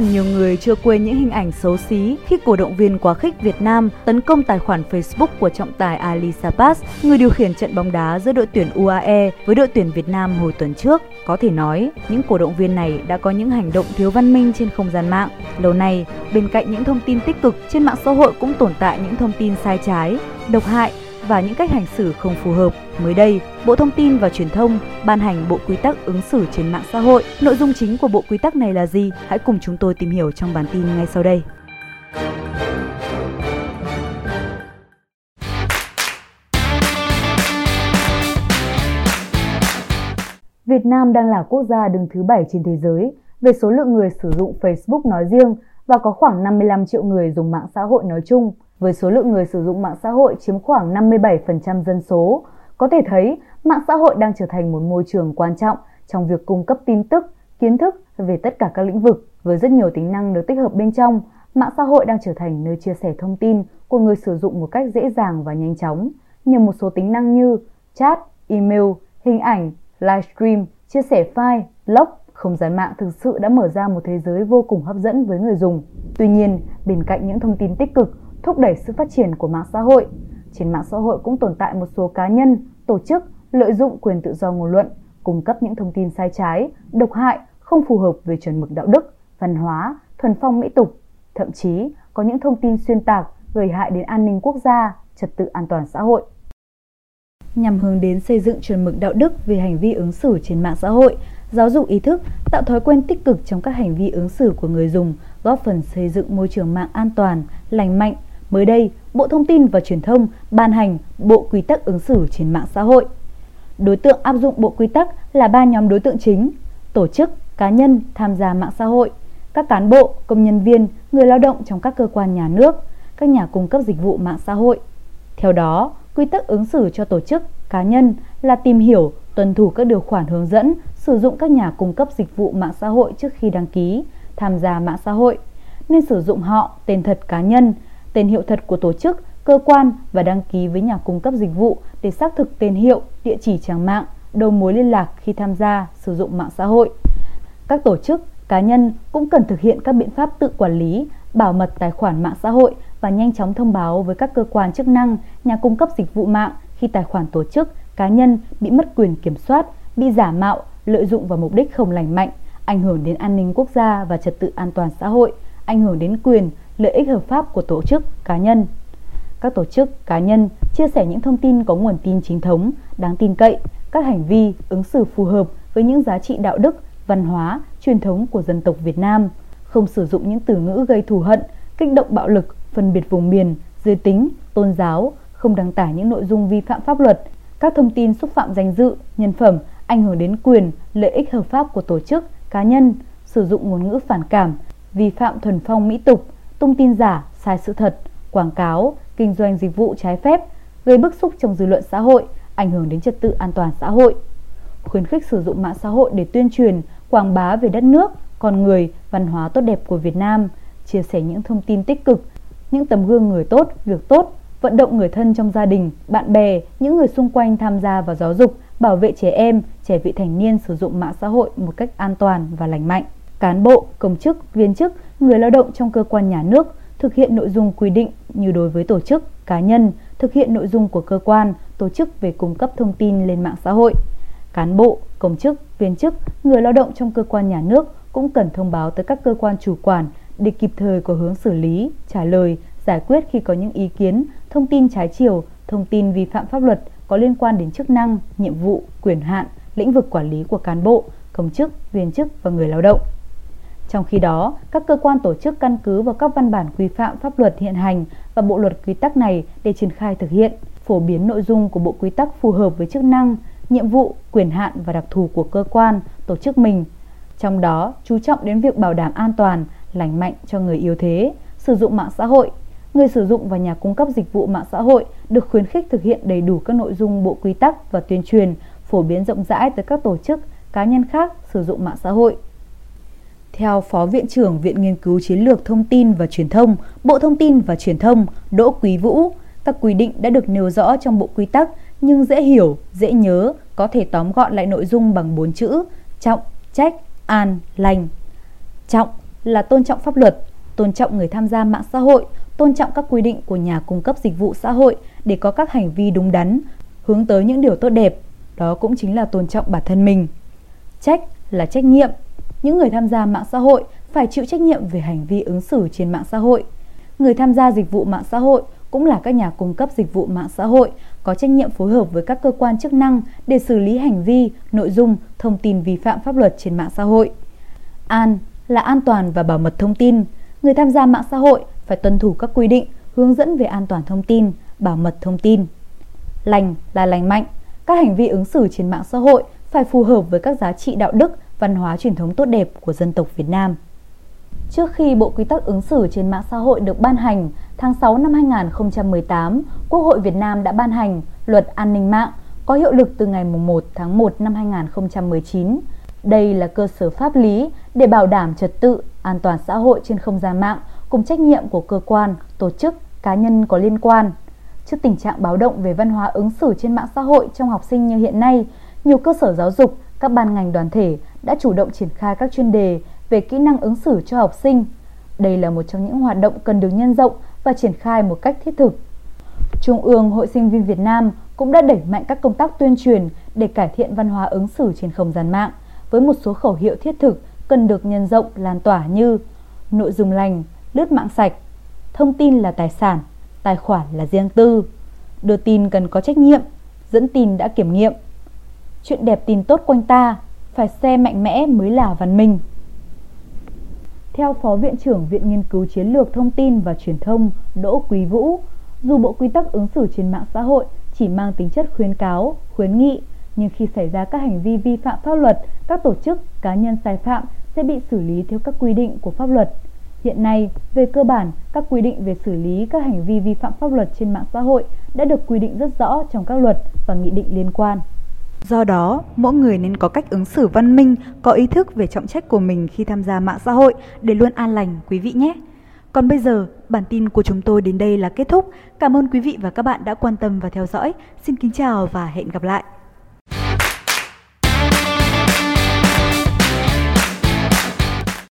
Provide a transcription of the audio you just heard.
hẳn nhiều người chưa quên những hình ảnh xấu xí khi cổ động viên quá khích Việt Nam tấn công tài khoản Facebook của trọng tài Ali Sapas, người điều khiển trận bóng đá giữa đội tuyển UAE với đội tuyển Việt Nam hồi tuần trước. Có thể nói, những cổ động viên này đã có những hành động thiếu văn minh trên không gian mạng. Lâu nay, bên cạnh những thông tin tích cực, trên mạng xã hội cũng tồn tại những thông tin sai trái, độc hại và những cách hành xử không phù hợp. Mới đây, Bộ Thông tin và Truyền thông ban hành Bộ Quy tắc ứng xử trên mạng xã hội. Nội dung chính của bộ quy tắc này là gì? Hãy cùng chúng tôi tìm hiểu trong bản tin ngay sau đây. Việt Nam đang là quốc gia đứng thứ 7 trên thế giới về số lượng người sử dụng Facebook nói riêng và có khoảng 55 triệu người dùng mạng xã hội nói chung với số lượng người sử dụng mạng xã hội chiếm khoảng 57% dân số. Có thể thấy, mạng xã hội đang trở thành một môi trường quan trọng trong việc cung cấp tin tức, kiến thức về tất cả các lĩnh vực. Với rất nhiều tính năng được tích hợp bên trong, mạng xã hội đang trở thành nơi chia sẻ thông tin của người sử dụng một cách dễ dàng và nhanh chóng. Nhờ một số tính năng như chat, email, hình ảnh, livestream, chia sẻ file, blog, không gian mạng thực sự đã mở ra một thế giới vô cùng hấp dẫn với người dùng. Tuy nhiên, bên cạnh những thông tin tích cực, thúc đẩy sự phát triển của mạng xã hội. Trên mạng xã hội cũng tồn tại một số cá nhân, tổ chức lợi dụng quyền tự do ngôn luận, cung cấp những thông tin sai trái, độc hại, không phù hợp về chuẩn mực đạo đức, văn hóa, thuần phong mỹ tục. Thậm chí có những thông tin xuyên tạc gây hại đến an ninh quốc gia, trật tự an toàn xã hội. Nhằm hướng đến xây dựng chuẩn mực đạo đức về hành vi ứng xử trên mạng xã hội, giáo dục ý thức, tạo thói quen tích cực trong các hành vi ứng xử của người dùng, góp phần xây dựng môi trường mạng an toàn, lành mạnh, Mới đây, Bộ Thông tin và Truyền thông ban hành Bộ Quy tắc ứng xử trên mạng xã hội. Đối tượng áp dụng bộ quy tắc là ba nhóm đối tượng chính: tổ chức, cá nhân tham gia mạng xã hội, các cán bộ, công nhân viên, người lao động trong các cơ quan nhà nước, các nhà cung cấp dịch vụ mạng xã hội. Theo đó, quy tắc ứng xử cho tổ chức, cá nhân là tìm hiểu, tuân thủ các điều khoản hướng dẫn sử dụng các nhà cung cấp dịch vụ mạng xã hội trước khi đăng ký tham gia mạng xã hội, nên sử dụng họ, tên thật cá nhân, tên hiệu thật của tổ chức, cơ quan và đăng ký với nhà cung cấp dịch vụ để xác thực tên hiệu, địa chỉ trang mạng, đầu mối liên lạc khi tham gia sử dụng mạng xã hội. Các tổ chức, cá nhân cũng cần thực hiện các biện pháp tự quản lý, bảo mật tài khoản mạng xã hội và nhanh chóng thông báo với các cơ quan chức năng, nhà cung cấp dịch vụ mạng khi tài khoản tổ chức, cá nhân bị mất quyền kiểm soát, bị giả mạo, lợi dụng vào mục đích không lành mạnh, ảnh hưởng đến an ninh quốc gia và trật tự an toàn xã hội, ảnh hưởng đến quyền, lợi ích hợp pháp của tổ chức, cá nhân. Các tổ chức, cá nhân chia sẻ những thông tin có nguồn tin chính thống, đáng tin cậy, các hành vi, ứng xử phù hợp với những giá trị đạo đức, văn hóa, truyền thống của dân tộc Việt Nam, không sử dụng những từ ngữ gây thù hận, kích động bạo lực, phân biệt vùng miền, giới tính, tôn giáo, không đăng tải những nội dung vi phạm pháp luật, các thông tin xúc phạm danh dự, nhân phẩm, ảnh hưởng đến quyền, lợi ích hợp pháp của tổ chức, cá nhân, sử dụng ngôn ngữ phản cảm, vi phạm thuần phong mỹ tục, tung tin giả, sai sự thật, quảng cáo, kinh doanh dịch vụ trái phép, gây bức xúc trong dư luận xã hội, ảnh hưởng đến trật tự an toàn xã hội. Khuyến khích sử dụng mạng xã hội để tuyên truyền, quảng bá về đất nước, con người, văn hóa tốt đẹp của Việt Nam, chia sẻ những thông tin tích cực, những tấm gương người tốt, việc tốt, vận động người thân trong gia đình, bạn bè, những người xung quanh tham gia vào giáo dục, bảo vệ trẻ em, trẻ vị thành niên sử dụng mạng xã hội một cách an toàn và lành mạnh cán bộ, công chức, viên chức, người lao động trong cơ quan nhà nước thực hiện nội dung quy định như đối với tổ chức, cá nhân, thực hiện nội dung của cơ quan, tổ chức về cung cấp thông tin lên mạng xã hội. Cán bộ, công chức, viên chức, người lao động trong cơ quan nhà nước cũng cần thông báo tới các cơ quan chủ quản để kịp thời có hướng xử lý, trả lời, giải quyết khi có những ý kiến, thông tin trái chiều, thông tin vi phạm pháp luật có liên quan đến chức năng, nhiệm vụ, quyền hạn, lĩnh vực quản lý của cán bộ, công chức, viên chức và người lao động. Trong khi đó, các cơ quan tổ chức căn cứ vào các văn bản quy phạm pháp luật hiện hành và bộ luật quy tắc này để triển khai thực hiện, phổ biến nội dung của bộ quy tắc phù hợp với chức năng, nhiệm vụ, quyền hạn và đặc thù của cơ quan, tổ chức mình. Trong đó, chú trọng đến việc bảo đảm an toàn, lành mạnh cho người yếu thế, sử dụng mạng xã hội. Người sử dụng và nhà cung cấp dịch vụ mạng xã hội được khuyến khích thực hiện đầy đủ các nội dung bộ quy tắc và tuyên truyền, phổ biến rộng rãi tới các tổ chức, cá nhân khác sử dụng mạng xã hội. Theo Phó Viện trưởng Viện Nghiên cứu Chiến lược Thông tin và Truyền thông, Bộ Thông tin và Truyền thông Đỗ Quý Vũ, các quy định đã được nêu rõ trong bộ quy tắc nhưng dễ hiểu, dễ nhớ, có thể tóm gọn lại nội dung bằng bốn chữ trọng, trách, an, lành. Trọng là tôn trọng pháp luật, tôn trọng người tham gia mạng xã hội, tôn trọng các quy định của nhà cung cấp dịch vụ xã hội để có các hành vi đúng đắn, hướng tới những điều tốt đẹp. Đó cũng chính là tôn trọng bản thân mình. Trách là trách nhiệm. Những người tham gia mạng xã hội phải chịu trách nhiệm về hành vi ứng xử trên mạng xã hội. Người tham gia dịch vụ mạng xã hội cũng là các nhà cung cấp dịch vụ mạng xã hội có trách nhiệm phối hợp với các cơ quan chức năng để xử lý hành vi, nội dung, thông tin vi phạm pháp luật trên mạng xã hội. An là an toàn và bảo mật thông tin. Người tham gia mạng xã hội phải tuân thủ các quy định, hướng dẫn về an toàn thông tin, bảo mật thông tin. Lành là lành mạnh. Các hành vi ứng xử trên mạng xã hội phải phù hợp với các giá trị đạo đức, văn hóa truyền thống tốt đẹp của dân tộc Việt Nam. Trước khi Bộ Quy tắc ứng xử trên mạng xã hội được ban hành, tháng 6 năm 2018, Quốc hội Việt Nam đã ban hành Luật An ninh mạng có hiệu lực từ ngày 1 tháng 1 năm 2019. Đây là cơ sở pháp lý để bảo đảm trật tự, an toàn xã hội trên không gian mạng cùng trách nhiệm của cơ quan, tổ chức, cá nhân có liên quan. Trước tình trạng báo động về văn hóa ứng xử trên mạng xã hội trong học sinh như hiện nay, nhiều cơ sở giáo dục, các ban ngành đoàn thể đã chủ động triển khai các chuyên đề về kỹ năng ứng xử cho học sinh. Đây là một trong những hoạt động cần được nhân rộng và triển khai một cách thiết thực. Trung ương Hội Sinh viên Việt Nam cũng đã đẩy mạnh các công tác tuyên truyền để cải thiện văn hóa ứng xử trên không gian mạng với một số khẩu hiệu thiết thực cần được nhân rộng lan tỏa như nội dung lành, lướt mạng sạch, thông tin là tài sản, tài khoản là riêng tư, đưa tin cần có trách nhiệm, dẫn tin đã kiểm nghiệm. Chuyện đẹp tin tốt quanh ta, phải xe mạnh mẽ mới là văn minh. Theo Phó Viện trưởng Viện Nghiên cứu Chiến lược Thông tin và Truyền thông Đỗ Quý Vũ, dù bộ quy tắc ứng xử trên mạng xã hội chỉ mang tính chất khuyến cáo, khuyến nghị, nhưng khi xảy ra các hành vi vi phạm pháp luật, các tổ chức, cá nhân sai phạm sẽ bị xử lý theo các quy định của pháp luật. Hiện nay, về cơ bản, các quy định về xử lý các hành vi vi phạm pháp luật trên mạng xã hội đã được quy định rất rõ trong các luật và nghị định liên quan. Do đó, mỗi người nên có cách ứng xử văn minh, có ý thức về trọng trách của mình khi tham gia mạng xã hội để luôn an lành quý vị nhé. Còn bây giờ, bản tin của chúng tôi đến đây là kết thúc. Cảm ơn quý vị và các bạn đã quan tâm và theo dõi. Xin kính chào và hẹn gặp lại.